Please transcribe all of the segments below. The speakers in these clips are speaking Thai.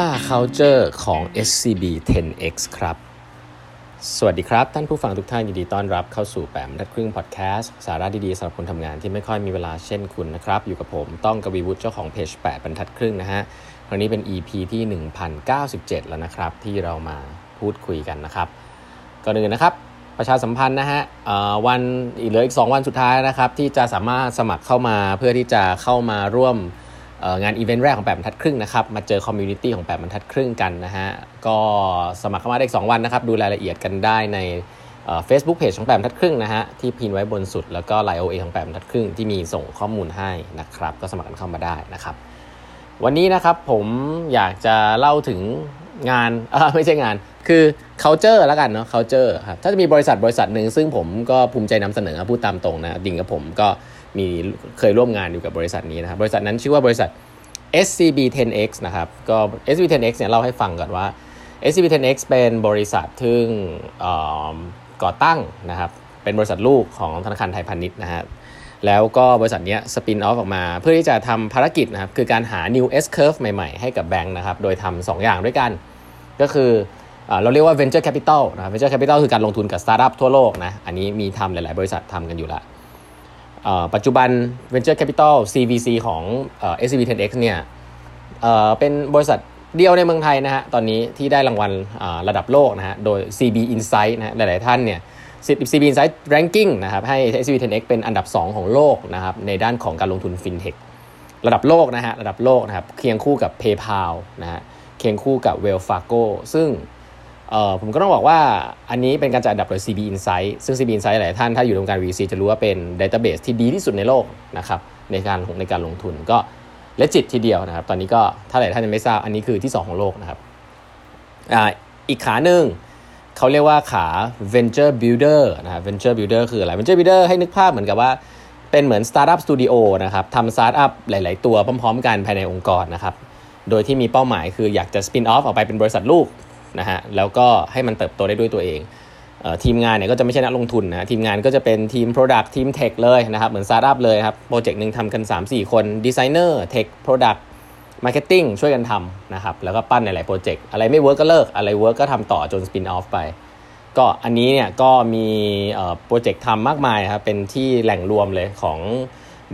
5 culture ของ SCB 10X ครับ สวัสดีครับ ท่านผู้ฟังทุกท่านยินดีต้อนรับเข้าสู่แปมทัดครึ่งพอดแคสต์สาระดีๆสำหรับคนทำงานที่ไม่ค่อยมีเวลาเช่นคุณนะครับ อยู่กับผมต้องกวีวุฒิเจ้าของเพจ8บรรทัดครึ่งนะฮะครั้งนี้เป็น EP ที่ 1097 แล้วนะครับ ที่เรามาพูดคุยกันนะครับ ก่อนอื่นนะครับประชาสัมพันธ์นะฮะวันอีกเหลืออีก 2 วันสุดท้ายนะครับ ที่จะสามารถสมัครเข้ามาเพื่อที่จะเข้ามาร่วม งานอีเวนต์แรกของแปดบรรทัดครึ่งนะครับ มาเจอคอมมูนิตี้ของแปดบรรทัดครึ่งกันนะฮะ ก็สมัครเข้ามาได้2วันนะครับ ดูรายละเอียดกันได้ในเฟซบุ๊กเพจของแปดบรรทัดครึ่งนะฮะ ที่พิมพ์ไว้บนสุด แล้วก็ LINE OA ของแปดบรรทัดครึ่งที่มีส่งข้อมูลให้นะครับ ก็สมัครกันเข้ามาได้นะครับ วันนี้นะครับผมอยากจะเล่าถึงงานไม่ใช่งาน คือ culture แล้วกันเนาะ culture ครับ ถ้าจะมีบริษัทบริษัทหนึ่งซึ่งผมก็ภูมิใจนำเสนอพูดตามตรงนะ ดิ่งกับผมก็ มีเคยร่วมงานอยู่กับบริษัทนี้นะครับบริษัทนั้นชื่อว่าบริษัท SCB 10X นะครับก็ SCB 10X เนี่ยเล่าให้ฟังก่อนว่า SCB 10X เป็นบริษัทที่ก่อตั้งนะครับเป็นบริษัทลูกของธนาคารไทยพาณิชย์นะฮะแล้วก็บริษัทนี้สปินออฟออกมา เพื่อที่จะทำภารกิจนะครับคือการหา new S curve ใหม่ๆ ให้กับแบงค์นะครับโดยทำ2อย่างด้วยกัน ก็คือเราเรียกว่า venture capital นะ venture capital คือการลงทุนกับสตาร์ทอัพทั่วโลกนะอันนี้มีทำหลายๆ บริษัททำกันอยู่ละ ปัจจุบัน venture capital CVC ของ SCB 10X เนี่ยเป็นบริษัทเดียวในเมืองไทยนะฮะตอนนี้ที่ได้รางวัลระดับโลกนะฮะโดย CB Insight นะหลาย ๆ ท่านเนี่ย CB Insight Ranking นะครับให้ SCB 10X เป็นอันดับ 2 ของโลกนะครับในด้านของการลงทุนฟินเทคระดับโลกนะฮะระดับโลกนะครับเคียงคู่กับ PayPal นะฮะเคียงคู่กับ Wells Fargo ซึ่ง ผมก็ต้องบอกว่าอันนี้เป็นการจัดอันดับโดย CB Insight ซึ่ง CB Insight หลายท่านถ้าอยู่ในวงการ VC จะรู้ว่าเป็นดัตเต้าเบสที่ดีที่สุดในโลกนะครับในการในการลงทุนก็และจิตทีเดียวนะครับ ตอนนี้ก็ถ้าหลายท่านยังไม่ทราบอันนี้คือที่ 2 ของโลกนะครับออีกขาหนึ่งเขาเรียกว่าขา venture builder นะครับ venture builder คืออะไร venture builder ให้นึกภาพเหมือนกับว่าเป็นเหมือน startup studio นะครับทำ startup หลาย ๆ ตัวพร้อม ๆ กันภายในองค์กรนะครับ โดยที่มีเป้าหมายคืออยากจะ spin off ออกไปเป็นบริษัทลูก นะฮะแล้วก็ให้มันเติบโตได้ด้วยตัวเองทีมงานเนี่ยก็จะไม่ใช่นักลงทุนนะทีมงานก็จะเป็นทีม Product ทีม Tech เลยนะครับ เหมือนสตาร์ทอัพเลยครับ โปรเจกต์หนึ่งทำกัน 3-4 คนดีไซเนอร์ Tech Product Marketing ช่วยกันทำนะครับ แล้วก็ปั้นในหลายโปรเจกต์อะไรไม่เวิร์กก็เลิก อะไรเวิร์กก็ทำต่อจน spin off ไป ก็อันนี้เนี่ยก็มีโปรเจกต์ทำมากมายครับ เป็นที่แหล่งรวมเลยของ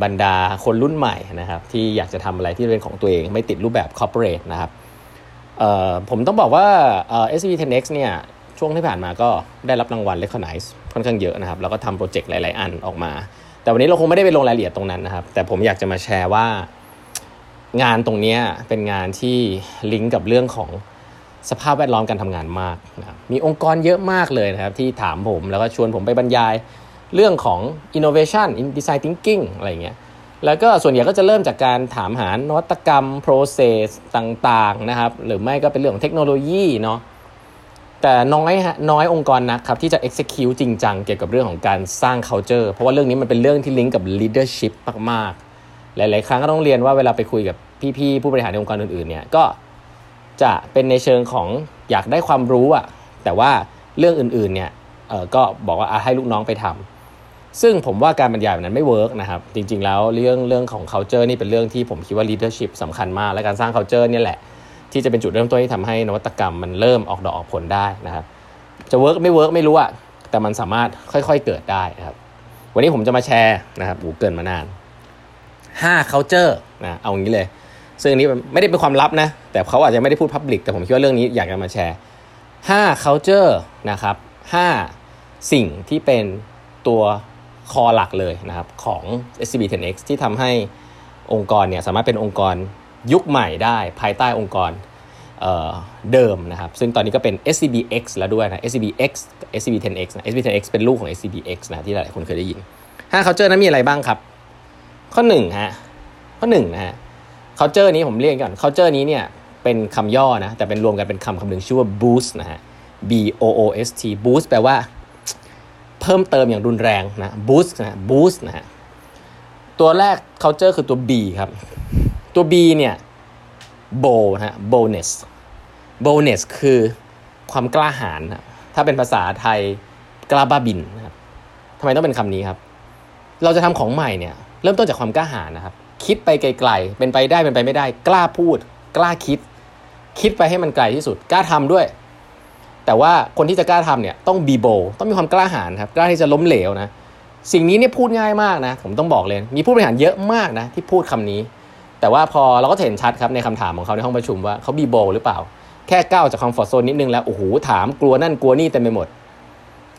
บรรดาคนรุ่นใหม่นะครับ ที่อยากจะทำอะไรที่เป็นของตัวเองไม่ติดรูปแบบ corporate นะครับ ผมต้องบอกว่า SCB 10X เนี่ยช่วงที่ผ่านมาก็ได้รับรางวัล Recognize ค่อนข้างเยอะนะครับ แล้วก็ทำโปรเจกต์หลาย ๆ อันออกมา แต่วันนี้เราคงไม่ได้ไปลงรายละเอียดตรงนั้นนะครับ แต่ผมอยากจะมาแชร์ว่างานตรงนี้เป็นงานที่ลิงก์กับเรื่องของสภาพแวดล้อมการทำงานมากนะมีองค์กรเยอะมากเลยนะครับ ที่ถามผมแล้วก็ชวนผมไปบรรยายเรื่องของ innovation in design thinking อะไรเงี้ย แล้วก็ส่วนใหญ่ก็จะเริ่มจากการถามหานวัตกรรม process ต่างๆนะครับ หรือไม่ก็เป็นเรื่องของเทคโนโลยีเนาะแต่น้อยฮะน้อยองค์กรนะครับที่จะ execute จริงจังเกี่ยวกับเรื่องของการสร้าง culture เพราะว่าเรื่องนี้มันเป็นเรื่องที่ลิงก์กับ leadership มากๆ หลาย ๆ ครั้งก็ต้องเรียนว่าเวลาไปคุยกับพี่ ๆ ผู้บริหารในองค์กรอื่น ๆ เนี่ยก็จะเป็นในเชิงของอยากได้ความรู้อะแต่ว่าเรื่องอื่น ๆ เนี่ยเออก็บอกว่าให้ลูกน้องไปทำ ซึ่งผมว่าการบรรยายแบบนั้นไม่เวิร์กนะครับ จริง ๆ แล้วเรื่องเรื่องของ culture นี่เป็นเรื่องที่ผมคิดว่า leadership สำคัญมาก และการสร้าง culture นี่แหละ ที่จะเป็นจุดเริ่มต้นที่ทำให้นวัตกรรมมันเริ่มออกดอกออกผลได้นะครับ จะเวิร์กไม่เวิร์กไม่รู้อะแต่มันสามารถค่อยๆเกิดได้นะครับ วันนี้ผมจะมาแชร์นะครับโอ้เกริ่นมานาน 5 culture นะเอาอย่างนี้เลย ซึ่งนี้ไม่ได้เป็นความลับนะ แต่เขาอาจจะไม่ได้พูด public แต่ผมคิดว่าเรื่องนี้อยากจะมาแชร์ 5 culture นะครับ5สิ่งที่เป็นตัว core หลักเลยนะครับของ SCB 10X ที่ทำให้องค์กรเนี่ยสามารถเป็นองค์กรยุคใหม่ได้ภายใต้องค์กรเเดิมนะครับ ซึ่งตอนนี้ก็เป็น SCBX แล้วด้วยนะ SCBX SCB 10X นะ SCB 10X เป็นลูกของ SCBX นะที่หลายคนเคยได้ยิน5 culture นั้นมีอะไรบ้างครับ ข้อ1ฮะข้อ1นะฮะ culture นี้ผมเรียกก่อน culture นี้เนี่ยเป็นคำย่อนะแต่เป็นรวมกันเป็นคำคำหนึ่งชื่อว่า boost นะฮะ B O O S T boost แปลว่า เพิ่มเติมอย่างรุนแรงนะ boost นะ boost นะฮะตัวแรก culture คือตัว B ครับ ตัว B เนี่ย bold นะฮะ boldness boldness คือความกล้าหาญนะถ้าเป็นภาษาไทยกล้าบ้าบินนะครับทำไมต้องเป็นคำนี้ครับ เราจะทำของใหม่เนี่ย เริ่มต้นจากความกล้าหาญนะครับ คิดไปไกลๆ เป็นไปได้เป็นไปไม่ได้ กล้าพูด กล้าคิด คิดไปให้มันไกลที่สุด กล้าทำด้วย แต่ว่าคนที่จะกล้าทำเนี่ยต้องบีโบต้องมีความกล้าหาญครับกล้าที่จะล้มเหลวนะสิ่งนี้เนี่ยพูดง่ายมากนะ ผมต้องบอกเลย มีผู้บริหารเยอะมากนะ ที่พูดคำนี้ แต่ว่าพอเราก็เห็นชัดครับในคำถามของเขาในห้องประชุมว่าเขาบีโบหรือเปล่า แค่ก้าวจากคอมฟอร์ทโซนนิดนึงแล้วโอ้โหถามกลัวนั่นกลัวนี่เต็มไปหมด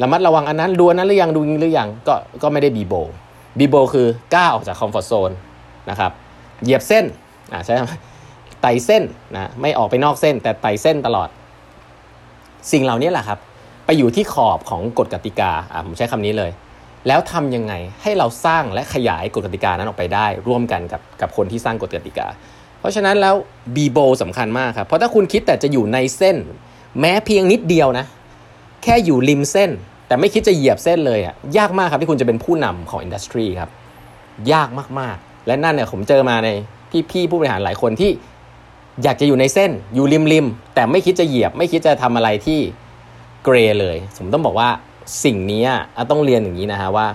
ระมัดระวังอันนั้นดูนั้นหรือยังดูนี้หรือยังก็ก็ไม่ได้บีโบบีโบคือก้าวออกจากคอมฟอร์ทโซนนะครับเหยียบเส้นอ่าใช่ไหมไต่เส้นนะไม่ออกไปนอกเส้น แต่ไต่เส้นตลอด สิ่งเหล่านี้แหละครับ ไปอยู่ที่ขอบของกฎกติกาอ่าผมใช้คำนี้เลย แล้วทำยังไงให้เราสร้างและขยายกฎกติกานั้นออกไปได้ ร่วมกันกับกับคนที่สร้างกฎกติกา เพราะฉะนั้นแล้วบีโบสำคัญมากครับ เพราะถ้าคุณคิดแต่จะอยู่ในเส้น แม้เพียงนิดเดียวนะ แค่อยู่ริมเส้น แต่ไม่คิดจะเหยียบเส้นเลยอะยากมากครับที่คุณจะเป็นผู้นำของอินดัสทรีครับยากมากๆ และนั่นเนี่ยผมเจอมาในพี่พี่ผู้บริหารหลายคนที่ อยากจะอยู่ในเส้นอยู่ริมริมแต่ไม่คิดจะเหยียบ ไม่คิดจะทำอะไรที่เกรเลยผมต้องบอกว่าสิ่งนี้ต้องเรียนอย่างนี้นะฮะว่า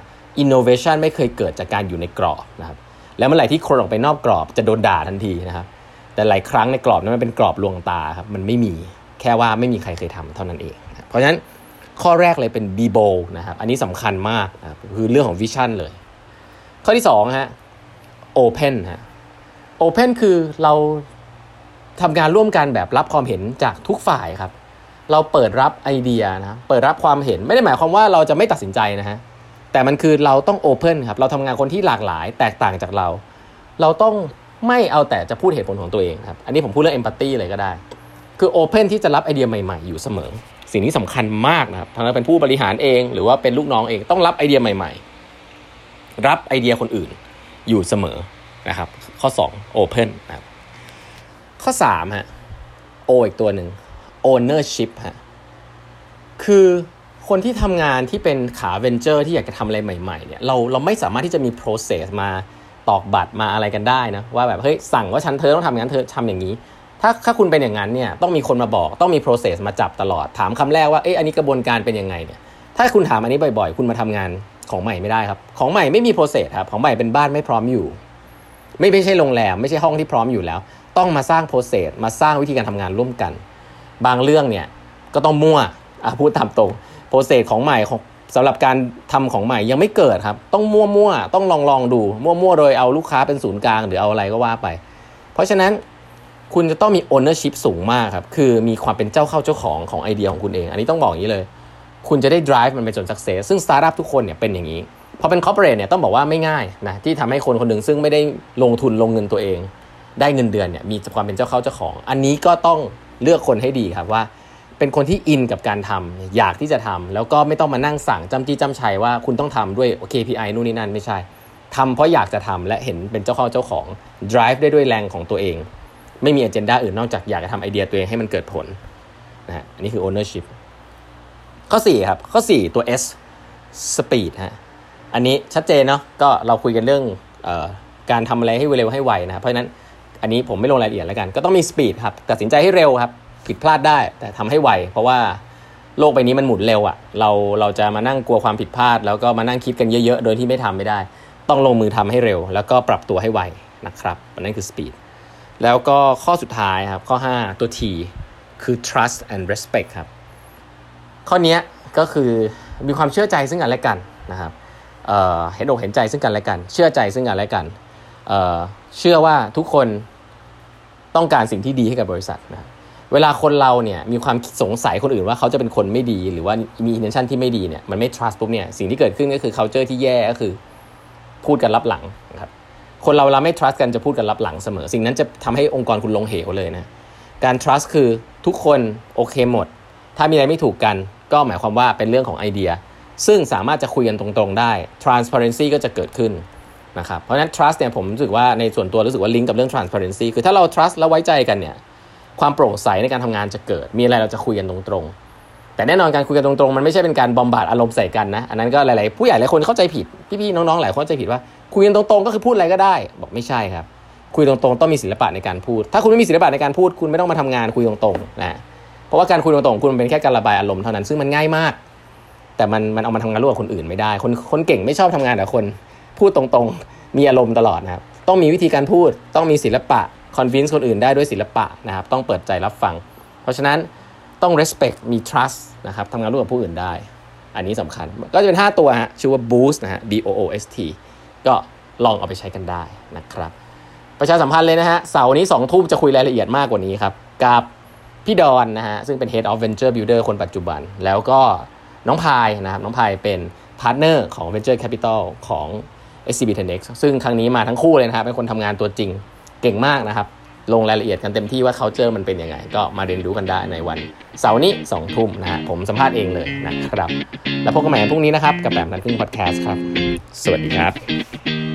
innovation ไม่เคยเกิดจากการอยู่ในกรอบนะครับแล้วเมื่อไหร่ที่คนออกไปนอกกรอบจะโดนด่าทันทีนะครับแต่หลายครั้งในกรอบนั้นมันเป็นกรอบลวงตาครับมันไม่มีแค่ว่าไม่มีใครเคยทำเท่านั้นเอง เพราะฉะนั้นข้อแรกเลยเป็น be bold นะครับอันนี้สำคัญมากนะค,คือเรื่องของวิชั่นเลย ข้อที่2ฮะ open ฮะ open คือเรา ทำงานร่วมกันแบบรับความเห็นจากทุกฝ่ายครับ เราเปิดรับไอเดียนะเปิดรับความเห็นไม่ได้หมายความว่าเราจะไม่ตัดสินใจนะฮะแต่มันคือเราต้องโอเพนครับเราทำงานคนที่หลากหลายแตกต่างจากเรา เราต้องไม่เอาแต่จะพูดเหตุผลของตัวเองครับอันนี้ผมพูดเรื่องเอมพัตตีเลยก็ได้ คือโอเพนที่จะรับไอเดียใหม่ๆ อยู่เสมอ สิ่งนี้สำคัญมากนะครับทั้งนั้นเป็นผู้บริหารเอง หรือว่าเป็นลูกน้องเองต้องรับไอเดียใหม่ ๆ รับไอเดียคนอื่นอยู่เสมอนะครับ ข้อ 2 Open นะครับ ข้อ3ฮะ O อีกตัวหนึ่ง Ownership ฮะ คือคนที่ทำงานที่เป็นขาเวนเจอร์ที่อยากจะทำอะไรใหม่ๆเนี่ยเราเราไม่สามารถที่จะมี process มาตอกบัตรมาอะไรกันได้นะ ว่าแบบเฮ้ยสั่งว่าฉันเธอต้องทำอย่างนั้นเธอทำอย่างนี้ ถ้าถ้าคุณเป็นอย่างนั้นเนี่ยต้องมีคนมาบอกต้องมี process มาจับตลอดถามคำแรกว่าเอ้ยอันนี้กระบวนการเป็นยังไงเนี่ยถ้าคุณถามอันนี้บ่อยๆ คุณมาทำงานของใหม่ไม่ได้ครับ ของใหม่ไม่มี process ครับของใหม่เป็นบ้านไม่พร้อมอยู่ ไม่ไม่ใช่โรงแรมไม่ใช่ห้องที่พร้อมอยู่แล้ว ต้องมาสร้าง process มาสร้างวิธีการทำงานร่วมกัน บางเรื่องเนี่ยก็ต้องมั่วพูดตามตรงโปรเซสของใหม่ของสำหรับการทำของใหม่ยังไม่เกิดครับ ต้องมั่วมั่วต้องลองลองดู มั่วมั่วโดยเอาลูกค้าเป็นศูนย์กลางหรือเอาอะไรก็ว่าไป เพราะฉะนั้นคุณจะต้องมี ownership สูงมากครับ คือมีความเป็นเจ้าเข้าเจ้าของของไอเดียของคุณเอง อันนี้ต้องบอกอย่างนี้เลย คุณจะได้ drive มันไปจน success ซึ่ง startup ทุกคนเนี่ยเป็นอย่างนี้ พอเป็น corporate เนี่ยต้องบอกว่าไม่ง่ายนะที่ทำให้คนคนหนึ่งซึ่งไม่ได้ลงทุนลงเงินตัวเอง ได้เงินเดือนเนี่ยมีความเป็นเจ้าเข้าเจ้าของ อันนี้ก็ต้องเลือกคนให้ดีครับว่า เป็นคนที่อินกับการทำอยากที่จะทำแล้วก็ไม่ต้องมานั่งสั่งจำจี้จำชัยว่าคุณต้องทำด้วย KPI นู่นนี่นั่นไม่ใช่ทำเพราะอยากจะทำและเห็นเป็นเจ้าเข้าเจ้าของ drive ได้ด้วยแรงของตัวเอง ไม่มี agenda อื่นนอกจากอยากจะทำไอเดียตัวเองให้มันเกิดผลนะฮะอันนี้คือ ownership ข้อ4ครับข้อ 4 ตัว S speed ฮะอันนี้ชัดเจนเนาะก็เราคุยกันเรื่องออการทำอะไรให้เร็วให้ไวนะเพราะฉะนั้น อันนี้ผมไม่ลงรายละเอียดแล้วกัน ก็ต้องมีสปีดครับตัดสินใจให้เร็วครับ ผิดพลาดได้ แต่ทำให้ไว เพราะว่าโลกใบนี้มันหมุนเร็วอะ่ะ เราเราจะมานั่งกลัวความผิดพลาด แล้วก็มานั่งคิดกันเยอะๆ โดยที่ไม่ทำไม่ได้ ต้องลงมือทำให้เร็ว แล้วก็ปรับตัวให้ไวนะครับอันนั้นคือสปีดแล้วก็ข้อสุดท้ายครับ ข้อ 5 ตัว T คือ trust and respect ครับ ข้อนี้ก็คือมีความเชื่อใจซึ่งกันและกันนะครับเเห็นอกเห็นใจซึ่งกันและกัน เชื่อใจซึ่งกันและกันเเชื่อว่าทุกคน ต้องการสิ่งที่ดีให้กับบริษัทนะเวลาคนเราเนี่ยมีความสงสัยคนอื่นว่าเขาจะเป็นคนไม่ดี หรือว่ามี intention ที่ไม่ดีเนี่ยมันไม่ trust ปุ๊บเนี่ยสิ่งที่เกิดขึ้นก็คือ culture ที่แย่ก็คือพูดกันรับหลังนะครับคนเราเวลาไม่ trust กันจะพูดกันรับหลังเสมอ สิ่งนั้นจะทำให้องค์กรคุณลงเหวเลยนะการ trust คือทุกคนโอเคหมด ถ้ามีอะไรไม่ถูกกัน ก็หมายความว่าเป็นเรื่องของไอเดีย ซึ่งสามารถจะคุยกันตรงๆได้ transparency ก็จะเกิดขึ้น นะครับเพราะฉะนั้น trust เนี่ยผมรู้สึกว่าในส่วนตัวรู้สึกว่าลิงก์กับเรื่อง transparency คือถ้าเรา trust แล้วไว้ใจกันเนี่ยความโปร่งใสในการทำงานจะเกิด มีอะไรเราจะคุยกันตรงๆ แต่แน่นอนการคุยกันตรงๆ มันไม่ใช่เป็นการบอมบาดอารมณ์ใส่กันนะ อันนั้นก็หลายๆ ผู้ใหญ่หลายคนเข้าใจผิด พี่ๆ น้องๆ หลายคนเข้าใจผิดว่า คุยกันตรงๆ ก็คือพูดอะไรก็ได้ บอกไม่ใช่ครับ คุยตรงๆ ต้องมีศิลปะในการพูด ถ้าคุณไม่มีศิลปะในการพูด คุณไม่ต้องมาทำงานคุยตรงๆ นะ เพราะว่าการคุยตรงๆ คุณเป็นแค่การระบายอารมณ์เท่านั้น ซึ่งมันง่ายมาก แต่มันมันเอามาทำงานร่วมกับคนอื่นไม่ได้ คนคนเก่งไม่ชอบทำงานกับคน พูดตรงๆ มีอารมณ์ตลอดนะครับ ต้องมีวิธีการพูด ต้องมีศิลปะคอนวินส์คนอื่นได้ด้วยศิลปะนะครับ ต้องเปิดใจรับฟัง เพราะฉะนั้นต้อง respect มี trust นะครับทำงานร่วมกับผู้อื่นได้ อันนี้สำคัญ ก็จะเป็น 5 ตัวฮะ ชื่อว่า boost นะฮะ b o o s t ก็ลองเอาไปใช้กันได้นะครับ ประชาสัมพันธ์เลยนะฮะ เสาร์นี้2ทุ่มจะคุยรายละเอียดมากกว่านี้ครับ กับพี่ดอนนะฮะ ซึ่งเป็น Head of Venture Builder คนปัจจุบัน แล้วก็น้องพายนะครับ น้องพายเป็นพาร์ทเนอร์ของ Venture Capital ของ SCB 10X ซึ่งครั้งนี้มาทั้งคู่เลยนะครับเป็นคนทำงานตัวจริงเก่งมากนะครับ ลงรายละเอียดกันเต็มที่ว่า culture มันเป็นยังไง ก็มาเรียนรู้กันได้ในวันเสาร์นี้2ทุ่มนะฮะผมสัมภาษณ์เองเลยนะครับ แล้วพบกันใหม่พรุ่งนี้นะครับ กับแบบนั้นครึ่งพอดแคสต์ครับ สวัสดีครับ